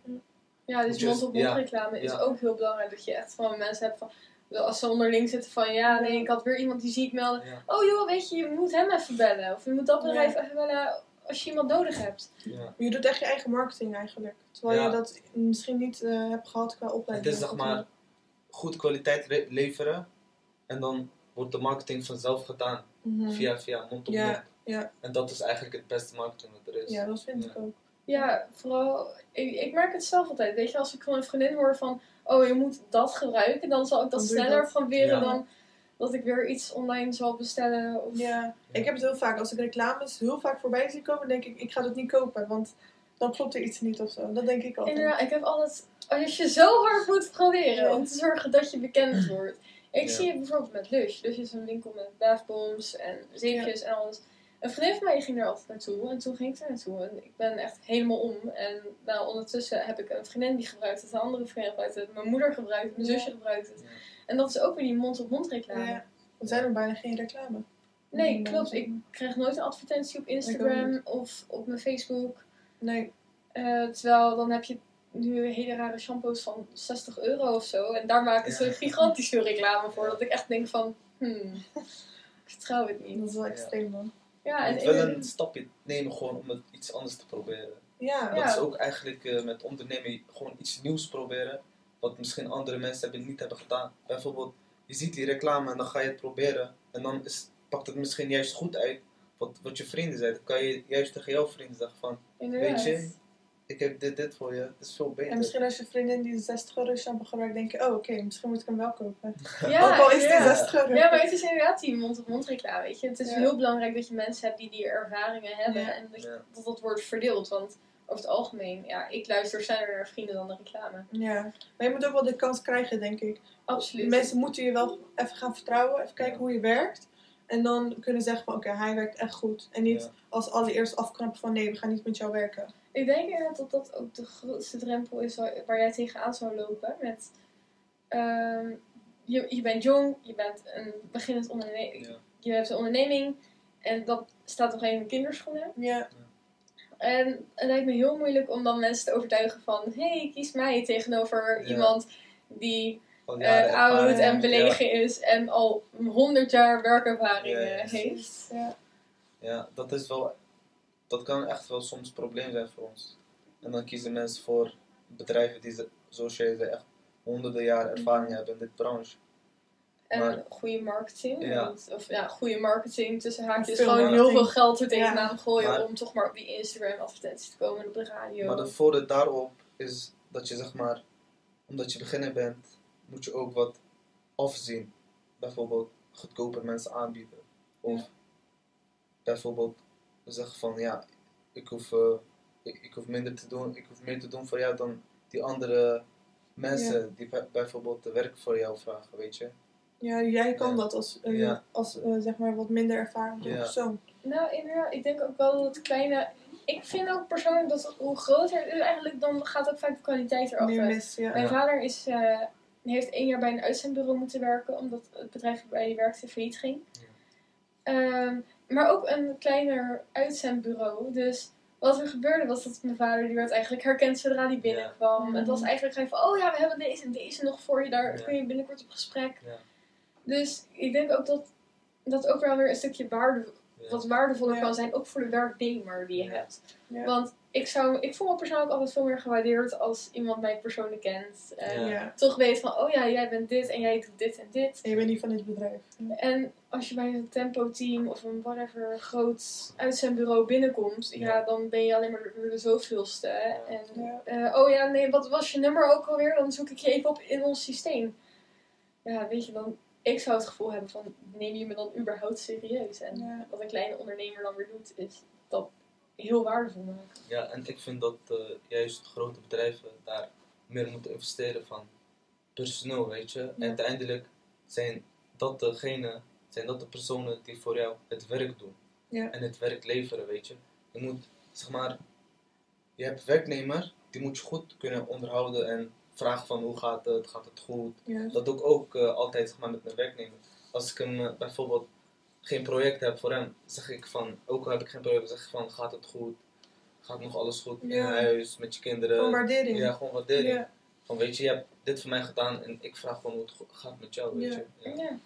Ja, dus mond-op-mond ja. reclame is Ja. ook heel belangrijk. Dat je echt van mensen hebt van, als ze onderling zitten van, ja, nee, ik had weer iemand die ziek melden. Ja, Oh joh, weet je, je moet hem even bellen. Of je moet dat bedrijf even bellen als je iemand nodig hebt. ja. Je doet echt je eigen marketing eigenlijk. Terwijl Ja. je dat misschien niet eh, hebt gehad qua Het opleiding. is zeg maar goed kwaliteit le- leveren. En dan wordt de marketing vanzelf gedaan. Mhm. Via, via mond op Ja, mond. ja. En dat is eigenlijk het beste marketing wat er is. Ja, dat vind Ja. ik ook. Ja, vooral, ik, ik merk het zelf altijd. Weet je, als ik van een vriendin hoor van, oh je moet dat gebruiken, dan zal ik dat sneller dat. proberen Ja. dan dat ik weer iets online zal bestellen. Of... Ja, ik heb het heel vaak. Als ik reclames heel vaak voorbij zie komen, denk ik, ik ga dat niet kopen. Want dan klopt er iets niet of zo. Dat denk ik altijd. Inderdaad, ik heb altijd, als je zo hard moet proberen Ja. om te zorgen dat je bekend wordt. Ik Ja. zie het bijvoorbeeld met Lush. Lush is een winkel met bathbombs en zeepjes en alles. Een vriendin van mij ging er altijd naartoe en toen ging ik er naartoe. En ik ben echt helemaal om. En nou, ondertussen heb ik een vriendin die gebruikt het, een andere vriendin gebruikt het, mijn moeder gebruikt het, mijn Ja. zusje gebruikt het. En dat is ook weer die mond-op-mond reclame. Ja. Er zijn er bijna geen reclame. Nee, Nee, klopt. Ik krijg nooit een advertentie op Instagram of op mijn Facebook. Nee. Eh, terwijl dan heb je nu hele rare shampoos van 60 euro of zo. En daar maken ze Ja. gigantisch veel reclame voor. Ja. Dat ik echt denk van, hmm, ik vertrouw het Dat niet. is wel extreem man. Ja, Je en moet wel in- een stapje nemen gewoon om het iets anders te proberen. Ja, Ja. Dat is ook eigenlijk eh, met ondernemen gewoon iets nieuws proberen. Wat misschien andere mensen hebben niet hebben gedaan. Bijvoorbeeld, je ziet die reclame en dan ga je het proberen. En dan is, pakt het misschien juist goed uit wat, wat je vrienden zeiden. Dan kan je juist tegen jouw vrienden zeggen van... inderdaad. Weet je, ik heb dit, dit voor je. Het is veel beter. En misschien als je vriendin die 60 euro shampoo gebruikt, denk je, oh oké, misschien moet ik hem wel kopen. Ja, Ook al is die ja. 60 euro. Ja, maar het is inderdaad die mond-op-mond reclame, weet je. Het is Ja. heel belangrijk dat je mensen hebt die die ervaringen hebben Ja. en dat, dat dat wordt verdeeld. Want over het algemeen, ja, ik luister sneller naar vrienden dan de reclame. Ja, maar je moet ook wel de kans krijgen, denk ik. Absoluut. Mensen moeten je wel even gaan vertrouwen, even kijken Ja. hoe je werkt. En dan kunnen zeggen van, oké, hij werkt echt goed. En niet Ja. als allereerst afknappen van, nee, we gaan niet met jou werken. Ik denk inderdaad dat dat ook de grootste drempel is waar, jij tegenaan zou lopen. Met, ehm, je, je bent jong, je bent een beginnend onderneming, Ja. je hebt een onderneming en dat staat nog even in kinderschoenen. Ja, En het lijkt me heel moeilijk om dan mensen te overtuigen van, hé, hey, kies mij tegenover Ja. iemand die eh, oud en belegen is en al 100 jaar werkervaring Ja, heeft. Ja. Dat is wel... Dat kan echt wel soms een probleem zijn voor ons. En dan kiezen mensen voor bedrijven die, zoals jij zei, echt honderden jaar ervaring hebben in dit branche. En Maar- goede marketing. Ja. want- Of ja, goede marketing tussen haakjes. Gewoon heel veel geld er tegenaan gooien Maar- om toch maar op die Instagram advertenties te komen en op de radio. Maar de voordeel daarop is dat je zeg maar, omdat je beginner bent, moet je ook wat afzien. Bijvoorbeeld goedkoper mensen aanbieden. Of bijvoorbeeld zeggen van ja, ik hoef, eh, ik, ik hoef minder te doen, ik hoef meer te doen voor jou dan die andere mensen die bij- bijvoorbeeld te werk voor jou vragen, weet je. Ja jij kan Ja. dat als, eh, Ja. als eh, zeg maar, wat minder ervaren Ja. persoon. Nou, inderdaad, ik denk ook wel dat het kleine. Ik vind ook persoonlijk dat hoe groter het is, eigenlijk dan gaat ook vaak de kwaliteit Meer erachter. mis, ja. Mijn Ja. vader is, eh, heeft één jaar bij een uitzendbureau moeten werken, omdat het bedrijf waarbij hij werkte failliet ging. Ja. Ehm, maar ook een kleiner uitzendbureau. Dus wat er gebeurde was dat mijn vader, die werd eigenlijk herkend zodra hij binnenkwam. Ja. Het was eigenlijk gewoon van, oh ja, we hebben deze en deze nog voor je, daar Ja. kun je binnenkort op gesprek. Dus ik denk ook dat dat ook wel weer een stukje waarde, Ja. wat waardevoller Ja. kan zijn, ook voor de werknemer die je Ja. hebt. Ja. Want ik, zou, ik voel me persoonlijk altijd veel meer gewaardeerd als iemand mij persoonlijk kent. En toch weet van, oh ja, jij bent dit en jij doet dit en dit. En je bent niet van dit bedrijf. En als je bij een tempo-team of een whatever groot uitzendbureau binnenkomt, ja. Ja. dan ben je alleen maar de, de zoveelste. En, Ja. eh, oh ja, nee, wat was je nummer ook alweer? Dan zoek ik je even op in ons systeem. Ja, weet je, dan, ik zou het gevoel hebben van, neem je me dan überhaupt serieus? En Ja. wat een kleine ondernemer dan weer doet, is dat heel waardevol maken. Ja, en ik vind dat eh, juist grote bedrijven daar meer moeten investeren van personeel, weet je. Ja. Uiteindelijk zijn dat degene, zijn dat de personen die voor jou het werk doen. Ja. En het werk leveren, weet je. Je moet, zeg maar, je hebt werknemer, die moet je goed kunnen onderhouden en vragen van hoe gaat het, gaat het goed. Ja. Dat doe ik ook eh, altijd zeg maar, met mijn werknemer. Als ik hem eh, bijvoorbeeld geen project heb voor hem, zeg ik van, ook al heb ik geen project, zeg ik van, gaat het goed? Gaat nog alles goed in Ja. huis, met je kinderen? Gewoon waardering. Ja, gewoon waardering. Ja. Van weet je, je hebt dit voor mij gedaan en ik vraag gewoon hoe het gaat met jou, weet je. Ja. Ja.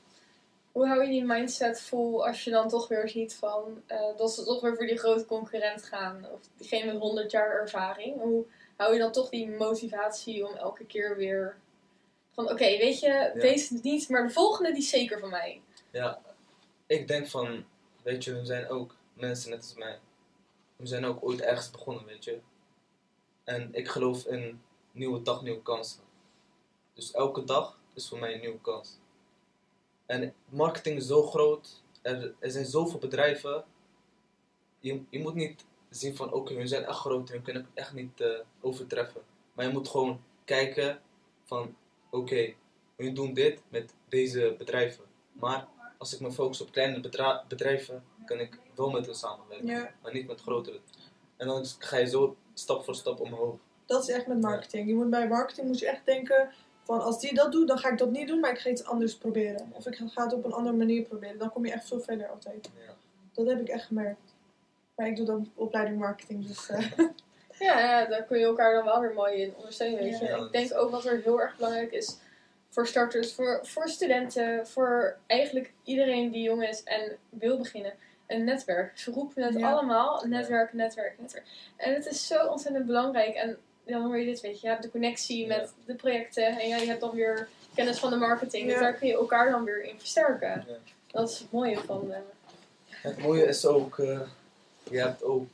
Hoe hou je die mindset vol als je dan toch weer ziet van eh, dat ze toch weer voor die grote concurrent gaan? Of diegene met 100 jaar ervaring. Hoe hou je dan toch die motivatie om elke keer weer van oké, weet je, deze niet, maar de volgende die is zeker van mij. Ja, ik denk van, weet je, we zijn ook mensen net als mij. We zijn ook ooit ergens begonnen, weet je. En ik geloof in nieuwe dag, nieuwe kansen. Dus elke dag is voor mij een nieuwe kans. En marketing is zo groot. Er, er zijn zoveel bedrijven. Je, je moet niet zien van, oké, we zijn echt groot en we kunnen het echt niet eh, overtreffen. Maar je moet gewoon kijken van, oké, we doen dit met deze bedrijven. Maar als ik me focus op kleine bedrijven, kan ik wel met hen samenwerken. Ja. Maar niet met grotere. En dan ga je zo stap voor stap omhoog. Dat is echt met marketing. Je moet bij marketing moet je echt denken van als die dat doet, dan ga ik dat niet doen, maar ik ga iets anders proberen. Of ik ga het op een andere manier proberen. Dan kom je echt veel verder altijd. Ja. Dat heb ik echt gemerkt. Ik doe dan opleiding marketing, dus eh, Ja, ja, daar kun je elkaar dan wel weer mooi in ondersteunen. Weet je. Ja. Ik denk ook wat er heel erg belangrijk is voor starters, voor, voor studenten, voor eigenlijk iedereen die jong is en wil beginnen. Een netwerk. Ze roepen het Ja. allemaal. Netwerk, netwerk, netwerk. En het is zo ontzettend belangrijk. En dan hoor je dit, weet je. Je hebt de connectie Ja. met de projecten. En ja, je hebt dan weer kennis van de marketing. Dus daar kun je elkaar dan weer in versterken. Ja. Dat is het mooie van... eh, Het mooie is ook, eh, je hebt ook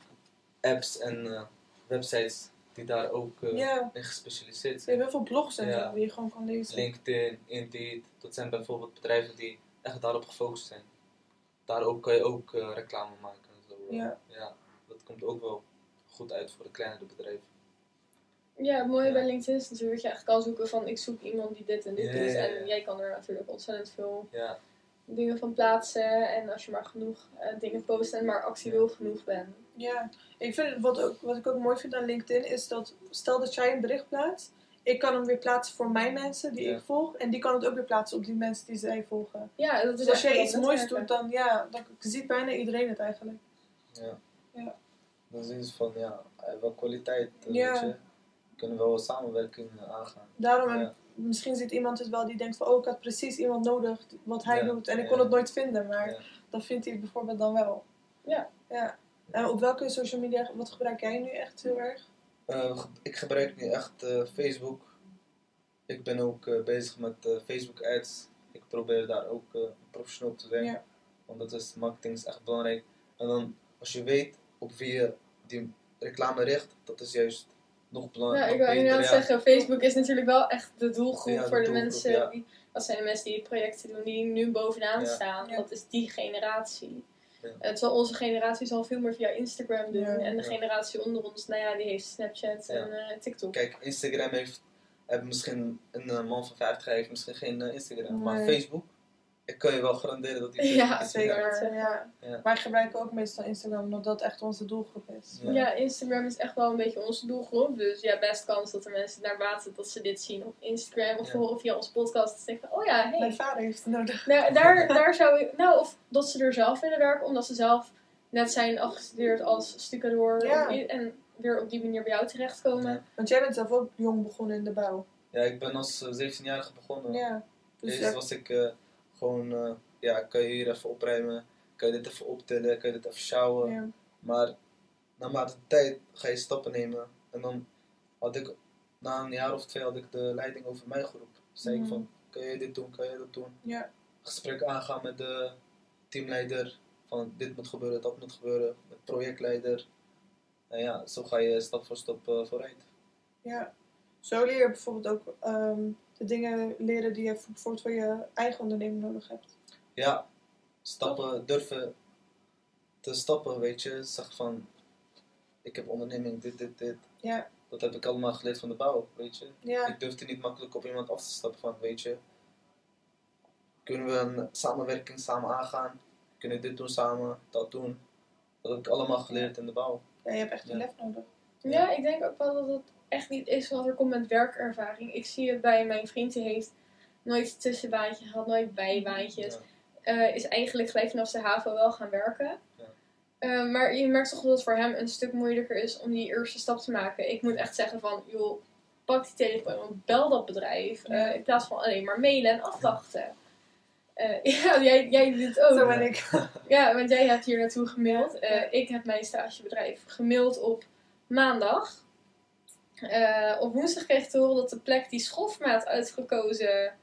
apps en eh, websites die daar ook eh, Ja. in gespecialiseerd Je zijn. hebt heel veel blogs en Ja. zo die je gewoon kan lezen. LinkedIn, Indeed, dat zijn bijvoorbeeld bedrijven die echt daarop gefocust zijn. Daar ook kan je ook eh, reclame maken en zo. Ja. ja, dat komt ook wel goed uit voor de kleinere bedrijven. Ja, het mooie Ja. bij LinkedIn is natuurlijk dat je echt kan zoeken van ik zoek iemand die dit en dit Ja, doet. En jij kan er natuurlijk ontzettend veel Ja, dingen van plaatsen. En als je maar genoeg eh, dingen post en maar actueel genoeg bent. Ja, ik vind het, wat, ook, wat ik ook mooi vind aan LinkedIn is dat, stel dat jij een bericht plaatst, ik kan hem weer plaatsen voor mijn mensen die Ja. ik volg, en die kan het ook weer plaatsen op die mensen die zij volgen. Ja, dat is Dus als jij iets moois doet, dan ja, dan ziet bijna iedereen het eigenlijk. ja. Ja. Dan zien ze van, ja, hij heeft wel kwaliteit, Ja. weet je. Kunnen we wel samenwerking aangaan. Daarom, Ja. Misschien ziet iemand het wel die denkt van, oh, ik had precies iemand nodig wat hij Ja, doet, en ik ja. kon het nooit vinden, maar Ja. dan vindt hij het bijvoorbeeld dan wel. Ja. Ja. En op welke social media, wat gebruik jij nu echt heel erg? Eh, ik gebruik nu echt eh, Facebook. Ik ben ook eh, bezig met eh, Facebook ads. Ik probeer daar ook eh, professioneel op te zijn. Ja. Want dat is, marketing is echt belangrijk. En dan, als je weet op wie je die reclame richt, dat is juist nog Ja, ik wil inderdaad zeggen, Facebook is natuurlijk wel echt de doelgroep Ja, de voor de doelgroep, mensen. ja. Die, dat zijn de mensen die projecten doen die nu bovenaan Ja. staan. Ja. Dat is die generatie. Ja. Eh, terwijl onze generatie zal veel meer via Instagram doen. Ja. en de Ja. generatie onder ons, nou ja, die heeft Snapchat Ja. en eh, TikTok. Kijk, Instagram heeft, heeft misschien een eh, man van 50 jaar heeft misschien geen eh, Instagram. Maar. Facebook, ik kan je wel garanderen dat die Ja, zeker. Zeker, ja. Ja. Wij gebruiken ook meestal Instagram, omdat dat echt onze doelgroep is. Ja. Ja. Instagram is echt wel een beetje onze doelgroep. Dus ja, best kans dat er mensen naar baten dat ze dit zien op Instagram of Ja. horen via onze podcast. En denken van, oh ja, hey. Mijn vader heeft het nodig. Nou, daar, daar zou ik, nou, of dat ze er zelf willen werken, omdat ze zelf net zijn afgestudeerd als stucadoor Ja. en weer op die manier bij jou terechtkomen. Ja. Want jij bent zelf ook jong begonnen in de bouw. Ja, ik ben als eh, 17-jarige begonnen. Ja. Dus Eerst was ik eh, gewoon, eh, ja, kan je hier even opruimen, kan je dit even optillen, kan je dit even sjouwen. ja. Maar naarmate de tijd ga je stappen nemen. En dan had ik, na een jaar of twee, had ik de leiding over mijn groep. Zei Mhm. ik van, kan je dit doen, kan je dat doen? Ja. Gesprek aangaan met de teamleider. Van dit moet gebeuren, dat moet gebeuren. Met projectleider. En ja, zo ga je stap voor stap eh, vooruit. ja. Zo leer je bijvoorbeeld ook ehm, de dingen leren die je voor- bijvoorbeeld voor je eigen onderneming nodig hebt. Ja, stappen, durven te stappen, weet je. Zeg van, ik heb onderneming, dit, dit, dit. Ja. Dat heb ik allemaal geleerd van de bouw, weet je. Ja, Ik durfde niet makkelijk op iemand af te stappen van, weet je. Kunnen we een samenwerking samen aangaan? Kunnen we dit doen samen, dat doen? Dat heb ik allemaal geleerd in de bouw. ja, je hebt echt Ja. een lef nodig. Ja, ik denk ook wel dat het echt niet is wat er komt met werkervaring. Ik zie het bij mijn vriend, die heeft nooit tussenbaantje gehad, nooit bijbaantjes. Ja. Eh, is eigenlijk gelijk vanaf zijn HAVO wel gaan werken. Ja. Eh, maar je merkt toch dat het voor hem een stuk moeilijker is om die eerste stap te maken. Ik moet echt zeggen van, joh, pak die telefoon, en bel dat bedrijf. eh, in plaats van alleen maar mailen en afwachten. Eh, ja, jij, jij doet het ook. Zo ben ik. Ja, want jij hebt hier naartoe gemaild. Eh. Ik heb mijn stagebedrijf gemaild op maandag. Eh, op woensdag kreeg ik te horen dat de plek die schoolformaat uitgekozen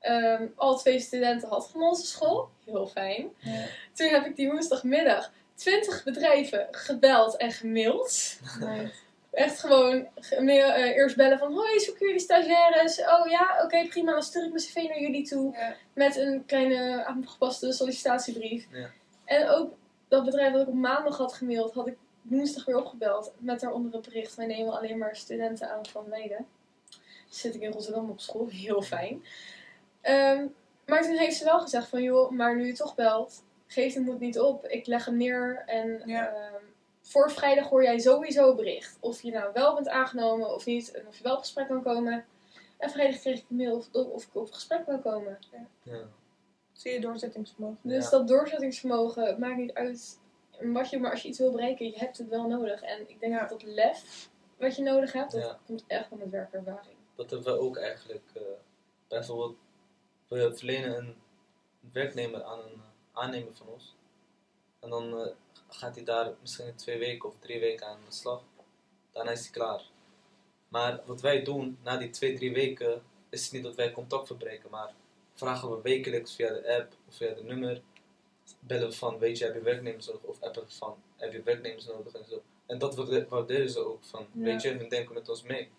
ehm, al twee studenten had van onze school. Heel fijn. Ja. Toen heb ik die woensdagmiddag 20 bedrijven gebeld en gemaild. Echt gewoon eh, eerst bellen van hoi, zoeken jullie stagiaires? Oh ja, oké prima, dan stuur ik mijn cv naar jullie toe Ja. met een kleine aangepaste sollicitatiebrief. Ja. En ook dat bedrijf dat ik op maandag had gemaild, had ik woensdag weer opgebeld met daaronder het bericht: wij nemen alleen maar studenten aan van Leiden. Dus zit ik in Rotterdam op school, heel fijn. Ehm, maar toen heeft ze wel gezegd van joh, maar nu je toch belt, geef de moed niet op. Ik leg hem neer en Ja. ehm, voor vrijdag hoor jij sowieso bericht. Of je nou wel bent aangenomen of niet en of je wel op gesprek kan komen. En vrijdag kreeg ik een mail of, of ik op gesprek wil komen. Ja. Zie je doorzettingsvermogen. Dus Ja. dat doorzettingsvermogen, maakt niet uit wat je, maar als je iets wil bereiken, je hebt het wel nodig. En ik denk dat dat lef wat je nodig hebt, dat komt echt van met werkervaring. Dat hebben we ook eigenlijk. eh, bijvoorbeeld, we verlenen een werknemer aan een aannemer van ons. En dan eh, gaat hij daar misschien twee weken of drie weken aan de slag. Daarna is hij klaar. Maar wat wij doen na die twee, drie weken, is het niet dat wij contact verbreken, maar vragen we wekelijks via de app of via de nummer. Bellen we van, weet je, heb je werknemers nodig? Of appen we van, heb je werknemers nodig? En zo. En dat waarde- waarderen ze ook van, Ja. weet je, hun denken met ons mee.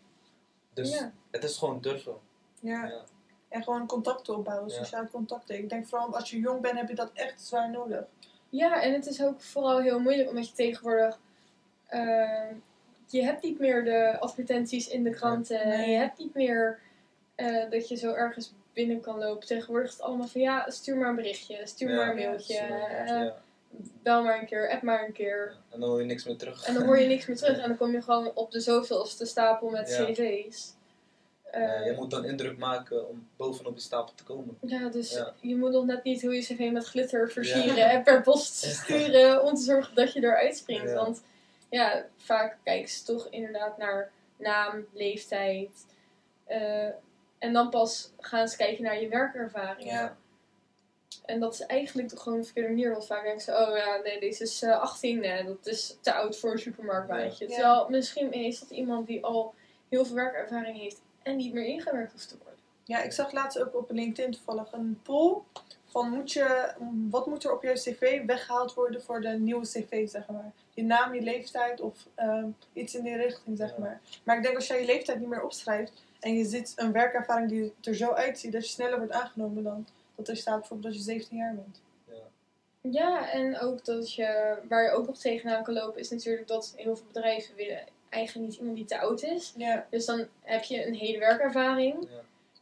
Dus Ja. het is gewoon durven. Ja. Ja. En gewoon contacten opbouwen, Ja. sociale contacten. Ik denk vooral als je jong bent, heb je dat echt zwaar nodig. Ja, en het is ook vooral heel moeilijk omdat je tegenwoordig. eh, je hebt niet meer de advertenties in de kranten. Nee. En je hebt niet meer eh, dat je zo ergens binnen kan lopen. Tegenwoordig is het allemaal van ja, stuur maar een berichtje, stuur Ja, maar een mailtje, eh, ja. bel maar een keer, app maar een keer. Ja. En dan hoor je niks meer terug. En dan hoor je niks meer terug en dan kom je gewoon op de zoveelste stapel met Ja. cv's. Ja, Eh, je moet dan indruk maken om bovenop die stapel te komen. Ja, dus Ja. je moet nog net niet hoe je cv met glitter versieren en per post sturen om te zorgen dat je eruit springt. Ja. Want ja, vaak kijken ze toch inderdaad naar naam, leeftijd. eh, en dan pas gaan ze kijken naar je werkervaring. Ja. En dat is eigenlijk toch gewoon een verkeerde manier. Want vaak denken ze, oh ja, nee, deze is eh, 18, nee, dat is te oud voor een supermarktbaantje. Ja. Terwijl misschien is dat iemand die al heel veel werkervaring heeft en niet meer ingewerkt hoeft te worden. Ja, ik zag laatst ook op LinkedIn toevallig een poll van moet je, wat moet er op je cv weggehaald worden voor de nieuwe cv, zeg maar. Je naam, je leeftijd of ehm, iets in die richting, zeg Ja. maar. Maar ik denk als jij je leeftijd niet meer opschrijft en je ziet een werkervaring die er zo uitziet dat je sneller wordt aangenomen dan dat er staat bijvoorbeeld dat je 17 jaar bent. Ja, en ook dat je, waar je ook nog tegenaan kan lopen, is natuurlijk dat heel veel bedrijven willen eigenlijk niet iemand die te oud is. Ja, Dus dan heb je een hele werkervaring. Ja.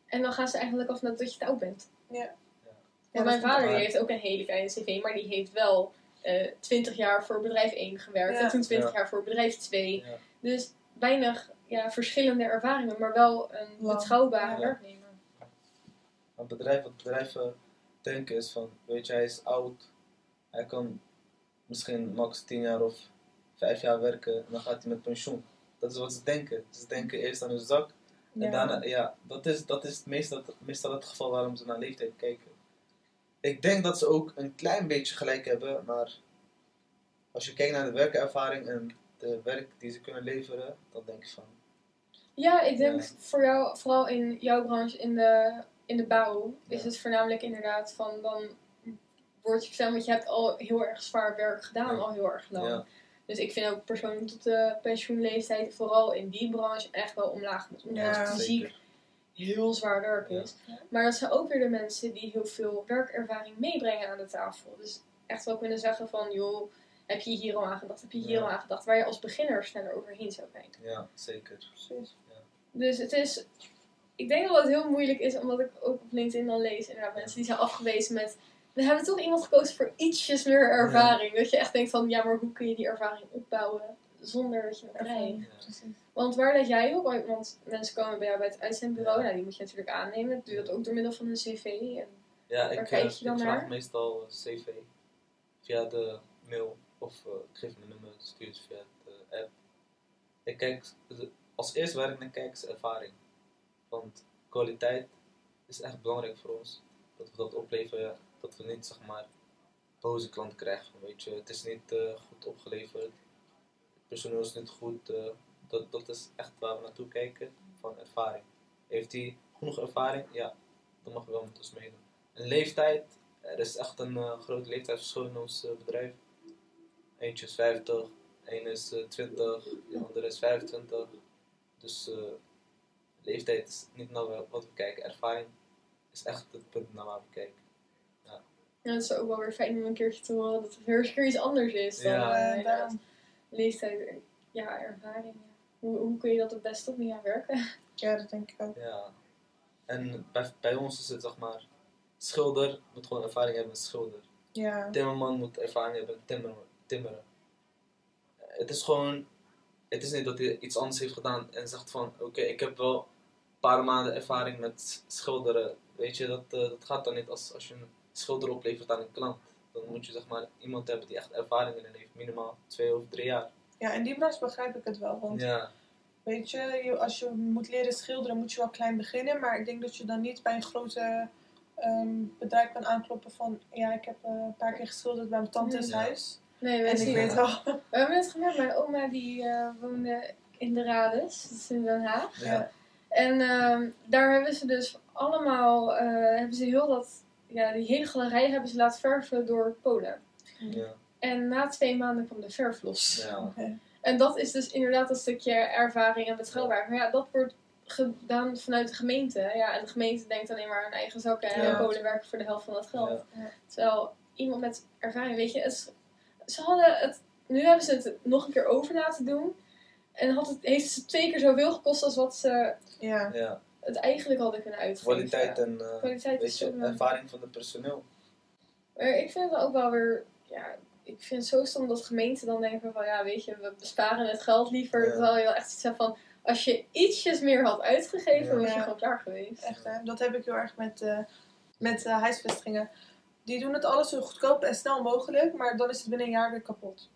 En dan gaan ze eigenlijk af dat je te oud bent. ja. Want mijn vader die heeft ook een hele kleine cv, maar die heeft wel eh 20 jaar voor bedrijf 1 gewerkt. Ja. En toen 20 Ja. jaar voor bedrijf 2. Ja. Dus weinig ja, verschillende ervaringen, maar wel een Lang. betrouwbare Ja. werknemer. Een bedrijf, wat bedrijven denken is van, weet je, hij is oud. Hij kan misschien max 10 jaar of 5 jaar werken en dan gaat hij met pensioen. Dat is wat ze denken. Ze denken eerst aan hun zak Ja. En daarna, ja, dat is, dat is meestal, meestal het geval waarom ze naar leeftijd kijken. Ik denk dat ze ook een klein beetje gelijk hebben, maar als je kijkt naar de werkervaring en de werk die ze kunnen leveren, dan denk ik van, Ja, ik denk Ja. voor jou, vooral in jouw branche, in de, in de bouw, is Ja. het voornamelijk inderdaad van dan wordt je verteld, want je hebt al heel erg zwaar werk gedaan, Ja. al heel erg lang. Ja. Dus ik vind ook persoonlijk dat de pensioenleeftijd vooral in die branche echt wel omlaag moet. Omdat Ja, het fysiek heel zwaar werk Ja. is. Maar dat zijn ook weer de mensen die heel veel werkervaring meebrengen aan de tafel. Dus echt wel kunnen zeggen van, joh, heb je hier al aan gedacht? Heb je hier Ja. al aan gedacht? Waar je als beginner sneller overheen zou kijken. Ja, zeker. Precies. Dus het is, ik denk dat het heel moeilijk is, omdat ik ook op LinkedIn dan lees, inderdaad, mensen die zijn afgewezen met, we hebben toch iemand gekozen voor ietsjes meer ervaring. Dat je echt denkt van, ja, maar hoe kun je die ervaring opbouwen zonder dat je? Ervaring. Ja. Precies. Want waar let jij op? Want mensen komen bij jou bij het uitzendbureau, Ja. nou die moet je natuurlijk aannemen. Doe je dat ook door middel van een cv? En, Ja, Waar ik, kijk eh, je dan ik vraag naar? meestal eh, cv via de mail of eh, ik geef mijn nummer, stuur het via de app. Ik kijk, de- als eerste waar ik naar kijk is ervaring. Want kwaliteit is echt belangrijk voor ons. Dat we dat opleveren, dat we niet zeg maar boze klanten krijgen. Weet je, het is niet eh, goed opgeleverd, het personeel is niet goed. eh, dat, dat is echt waar we naartoe kijken van ervaring. Heeft hij genoeg ervaring? Ja, dan mag hij wel met ons meedoen. En leeftijd, er is echt een eh, groot leeftijdsverschil in ons bedrijf. Eentje is 50, één is eh, 20, de andere is 25. Dus eh, leeftijd is niet naar wa- wat we kijken. Ervaring is echt het punt naar waar we kijken. ja, het is ook wel weer fijn om een keertje te horen dat het weer keer iets anders is dan Ja. eh, Eh, daarom. leeftijd. en- Ja, ervaring. Ja. Hoe, hoe kun je dat het beste op niet aan werken? Ja, dat denk ik ook. Ja. En bij, bij ons is het zeg maar, schilder moet gewoon ervaring hebben met schilder. Ja. Timmerman moet ervaring hebben met timmeren. timmeren. Het is gewoon, het is niet dat hij iets anders heeft gedaan en zegt van, oké, ik heb wel een paar maanden ervaring met schilderen. Weet je, dat, eh, dat gaat dan niet als, als je een schilder oplevert aan een klant. dan moet je zeg maar iemand hebben die echt ervaring in heeft, minimaal twee of drie jaar. Ja, in die branche begrijp ik het wel. Want Ja, weet je, als je moet leren schilderen, moet je wel klein beginnen. Maar ik denk dat je dan niet bij een grote ehm, bedrijf kan aankloppen van... Ja, ik heb eh, een paar keer geschilderd bij mijn tante's Ja. huis. Nee, we, En ik weet wel... we hebben het gemerkt. Mijn oma die eh, woonde in de Rades, dat is in Den Haag. ja. En ehm, daar hebben ze dus allemaal, eh, hebben ze heel dat, ja, die hele galerij hebben ze laten verven door Polen. ja, En na twee maanden kwam de verf los. ja. En dat is dus inderdaad een stukje ervaring en betrouwbaar. Maar ja, dat wordt gedaan vanuit de gemeente. Ja, en de gemeente denkt alleen maar aan eigen zakken en Ja. Polen werken voor de helft van dat geld. Terwijl iemand met ervaring, weet je, het, ze hadden het, nu hebben ze het nog een keer over laten doen. En had het, heeft het twee keer zoveel gekost als wat ze Ja. ja. het eigenlijk hadden kunnen uitgeven. Kwaliteit en eh, Kwaliteit weet is je, ervaring van het personeel. Maar ik vind het ook wel weer, ja, ik vind het zo stom dat gemeenten dan denken van, ja, weet je, we besparen het geld liever. Ja. Terwijl je wel echt iets hebt van, als je ietsjes meer had uitgegeven, Ja. was je gewoon klaar geweest. Echt, hè? Dat heb ik heel erg met, eh, met eh, huisvestingen. Die doen het alles zo goedkoop en snel mogelijk, maar dan is het binnen een jaar weer kapot.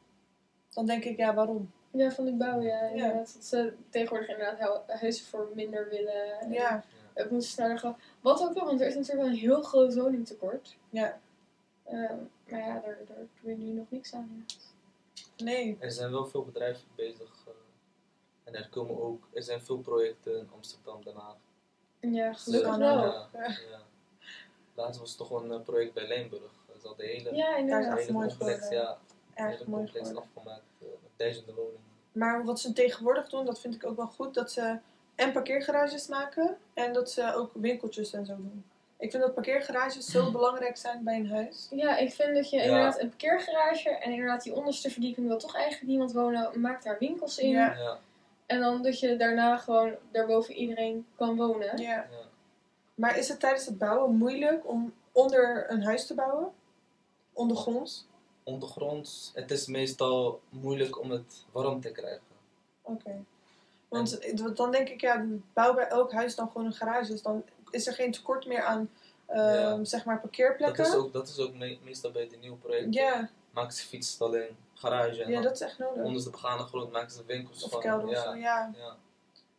Dan denk ik, ja, waarom? Ja, van die bouw, ja. Dat ze tegenwoordig inderdaad hu- huizen voor minder willen. En Ja, Het moet sneller gaan. Wat ook nog, want er is natuurlijk wel een heel groot woningtekort. ja. Ehm, maar ja, daar, daar doe je nu nog niks aan. Nee. Er zijn wel veel bedrijven bezig. eh, en er komen ook, er zijn veel projecten in Amsterdam, Den Haag. Ja, gelukkig wel. Ja, ja. Laatst was toch een eh, project bij Lijnburg. Ze hadden de hele, Ja, Daar is hele mooi complex, ja, Erg hele mooi complex afgemaakt eh, met duizenden woningen. Maar wat ze tegenwoordig doen, dat vind ik ook wel goed. Dat ze en parkeergarages maken en dat ze ook winkeltjes en zo doen. Ik vind dat parkeergarages zo belangrijk zijn bij een huis. Ja, ik vind dat je Ja. inderdaad een parkeergarage en inderdaad die onderste verdieping wil toch eigenlijk niemand wonen, maak daar winkels in. Ja. Ja, En dan dat je daarna gewoon daarboven iedereen kan wonen. Ja. Maar is het tijdens het bouwen moeilijk om onder een huis te bouwen? Ondergronds? Ondergronds, het is meestal moeilijk om het warm te krijgen. Oké. Want dan denk ik, ja, bouw bij elk huis dan gewoon een garage. Dus dan is er geen tekort meer aan, ehm, Ja. zeg maar, Dat parkeerplekken. is ook, dat is ook me- meestal bij de nieuwe projecten. Ja, Maken ze fietsstalling, garage en ja, dat is echt nodig. onder de begane grond maken ze winkels Of van. of ja, zo, ja. ja.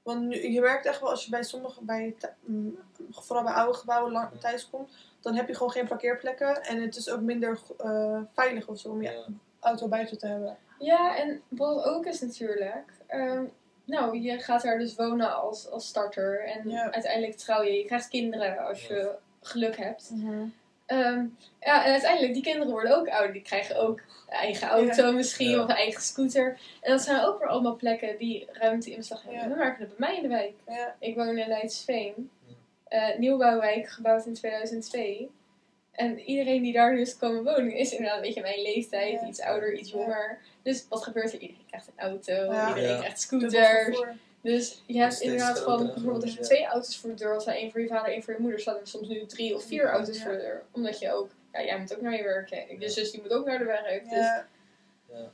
Want nu, je merkt echt wel als je bij sommige, bij, mm, vooral bij oude gebouwen lang, thuis komt, dan heb je gewoon geen parkeerplekken. En het is ook minder eh, veilig of zo om je Ja. auto buiten te hebben. Ja, en wat ook is natuurlijk. ehm, nou, je gaat daar dus wonen als, als starter. En Ja. uiteindelijk trouw je. Je krijgt kinderen als Ja. je geluk hebt. Ehm, ja, en uiteindelijk, die kinderen worden ook ouder. Die krijgen ook een eigen auto misschien, Ja. of een eigen scooter. En dat zijn ook weer allemaal plekken die ruimte in beslag hebben. Ja. We merken bij mij in de wijk. Ja, Ik woon in Leidsveen. Ja. Eh, nieuwbouwwijk, gebouwd in 2002. En iedereen die daar nu is komen wonen, is inderdaad een beetje mijn leeftijd. Ja. Iets ouder, iets Ja. jonger. Dus wat gebeurt er? Iedereen krijgt een auto, Ja. iedereen Ja. krijgt scooters. Dus je hebt inderdaad van, bijvoorbeeld als je twee auto's voor de deur had, staan, één voor je vader, één voor je moeder, staan er soms nu drie of vier Ja. auto's voor de deur. Omdat je ook, ja, jij moet ook naar je werk. hè. Je Ja. zus die moet ook naar de werk. Dus Ja, Ja.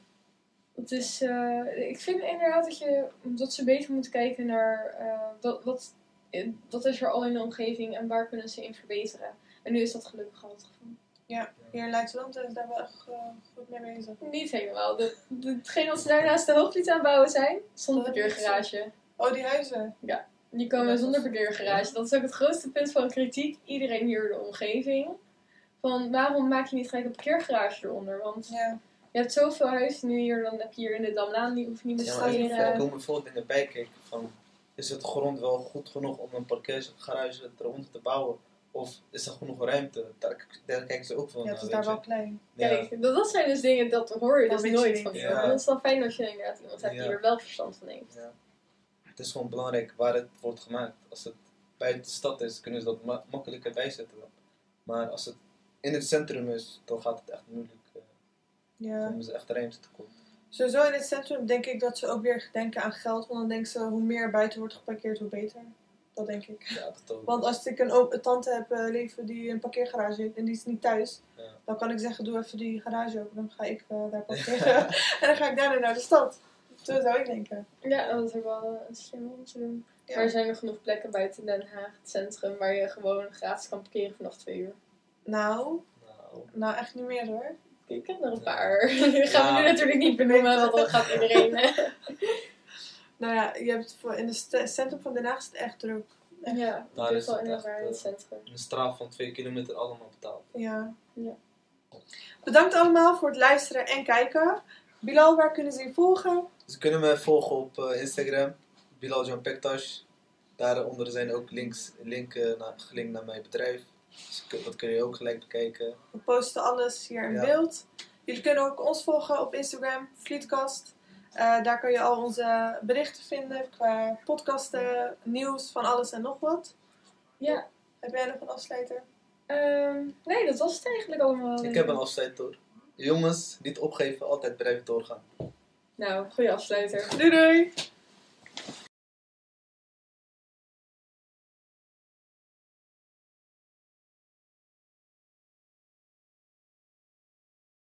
het is, eh, ik vind inderdaad dat, je, dat ze beter moeten kijken naar eh, wat, wat, eh, wat is er al in de omgeving en waar kunnen ze in verbeteren. En nu is dat gelukkig al het geval. Hier in Leidsland is daar wel echt eh, goed mee bezig. Niet helemaal. De, de, hetgeen wat ze daarnaast de hooglied aan het bouwen zijn, zonder ik parkeergarage. Oh, die huizen. Die komen Ja, zonder parkeergarage. Dat is ook het grootste punt van kritiek. Iedereen hier in de omgeving. Van waarom maak je niet gelijk een parkeergarage eronder? Want Ja. je hebt zoveel huizen nu hier, dan heb je hier in de Damlaan, die hoef je niet te Ja, maar er scheren. komen veel dingen bij kijken. Van, is het grond wel goed genoeg om een parkeergarage eronder te bouwen? Of is er genoeg ruimte? Daar, daar kijken ze ook van ja, het is weet daar wel klein. Ja. Kijk, dat, zijn dus dingen, dat hoor je Dat dus nooit van Ja. dat is dan fijn dat je inderdaad iemand hebt Ja. die er wel verstand van heeft. Ja. Het is gewoon belangrijk waar het wordt gemaakt. Als het buiten de stad is, kunnen ze dat ma- makkelijker bijzetten. Dan. Maar als het in het centrum is, dan gaat het echt moeilijk. eh, Ja. hebben ze echt ruimte tekort. Sowieso in het centrum denk ik dat ze ook weer denken aan geld. Want dan denken ze, hoe meer buiten wordt geparkeerd, hoe beter. Dat denk ik. Ja, dat ook. Want als ik een, tante heb eh, leven die een parkeergarage heeft en die is niet thuis, Ja. dan kan ik zeggen, doe even die garage open. Dan ga ik eh, daar parkeren. en dan ga ik daarna naar de stad. Zo zou ik denken. Ja, dat is ook wel eh, een slim om te doen. Ja. Maar er zijn er genoeg plekken buiten Den Haag, het centrum, waar je gewoon gratis kan parkeren vanaf twee uur. Nou, Nou. Nou, echt niet meer hoor. Ik heb er een paar. Die gaan we nu natuurlijk niet benoemen, want dan gaat iedereen... Nou ja, je hebt voor, in het centrum van Den Haag is het echt druk. Echt. ja, Daar is wel het echt, in het eh, centrum. Een straat van 2 kilometer allemaal betaald. Ja. Ja. Bedankt allemaal voor het luisteren en kijken. Bilal, waar kunnen ze je volgen? Ze kunnen me volgen op eh, Instagram, Bilal John Pektash. Daaronder zijn ook links, linken naar, gelinkt naar mijn bedrijf. Dus dat kun je ook gelijk bekijken. We posten alles hier in Ja. beeld. Jullie kunnen ook ons volgen op Instagram, Vlietkast. Eh, daar kun je al onze berichten vinden qua podcasten, nieuws, van alles en nog wat. Ja, Heb jij nog een afsluiter? ehm, nee, dat was het eigenlijk allemaal. Ik heb een afsluiter. Jongens, niet opgeven, altijd blijven doorgaan. Nou, goede afsluiter. Doei doei!